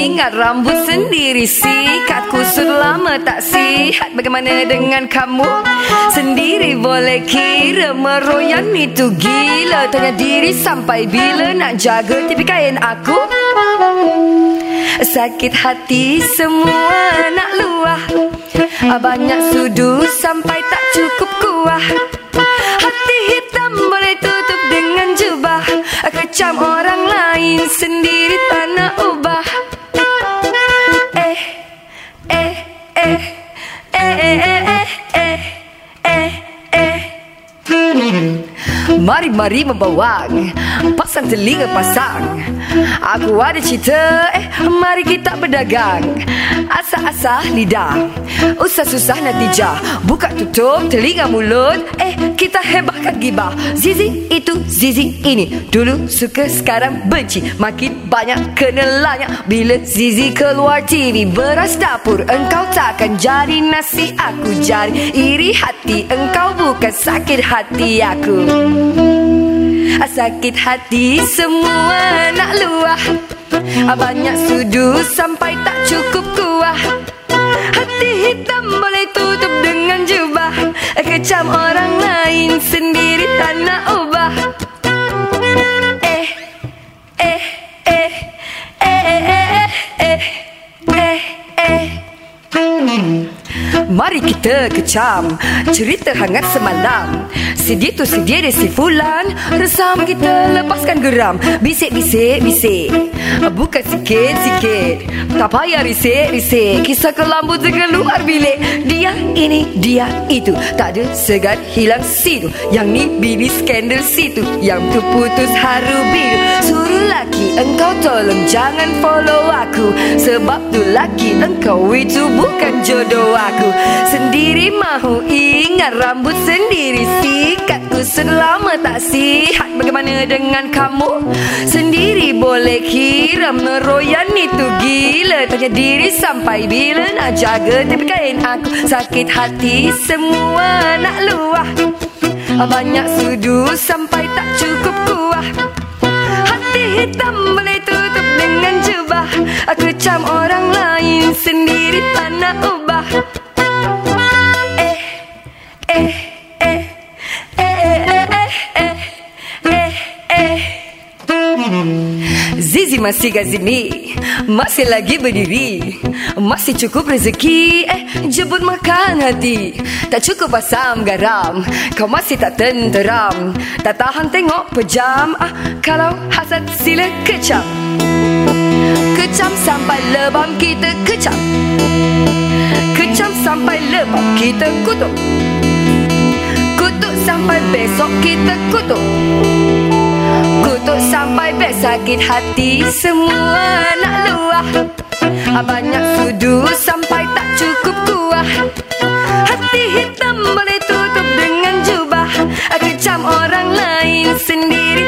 ingat rambut sendiri. Sikat kusut lama tak sihat. Bagaimana dengan kamu? Sendiri boleh kira Meroyan itu gila. Tanya diri sampai bila Nak jaga tipi kain aku? Sakit hati semua nak luah. Banyak sudu sampai tak cukup kuah. Hati hitam boleh tutup dengan jubah. Kecam orang lain sendiri Mari-mari membawang Pasang telinga pasang. Aku ada cerita Eh, mari kita berdagang. Asah-asah lidah. Usah susah natijah. Buka tutup telinga mulut. Eh, kita hebahkan gibah. Zizi itu, Zizi ini. Dulu suka, sekarang benci. Makin banyak kenalannya Bila Zizi keluar TV Beras dapur Engkau takkan jadi nasi Aku jadi iri hati Engkau bukan sakit hati aku Sakit hati semua nak luah. Banyak sudu sampai tak cukup kuah. Hati hitam boleh tutup dengan jubah. Kecam orang lain sendiri Mari kita kecam. Cerita hangat semalam. Si dia tu si dia si fulan. Resam kita lepaskan geram. Bisik-bisik bisik. Bukan sikit-sikit. Tak payah risik-risik. Kisah kelambu dengan luar bilik. Dia ini dia itu. Tak ada segan hilang situ. Yang ni bini skandal situ. Yang tu putus haru biru. Suruh laki engkau tolong Jangan follow aku. Sebab tu laki engkau itu bukan jodoh aku Sendiri mahu ingat rambut sendiri. Sikatku selama tak sihat. Bagaimana dengan kamu? Sendiri boleh kira Meroyan itu gila. Tanya diri sampai bila Nak jaga. Tapi kain aku Sakit hati. Semua nak luah. Banyak sudu sampai tak cukup kuah. Hati hitam boleh tutup dengan jubah. Kecam orang lain sendiri tak nak Zizi masih gazini Masih lagi berdiri Masih cukup rezeki. Eh, jemput makan hati. Tak cukup asam garam Kau masih tak tenteram. Tak tahan tengok pejam ah, Kalau hasad sila kecam. Kecam sampai lebam kita kecam. Kecam sampai lebam kita kutuk. Kutuk sampai besok kita Kutuk sampai besok sakit hati Semua nak luah. Banyak sudu sampai tak cukup kuah. Hati hitam boleh tutup dengan jubah. Kecam orang lain sendiri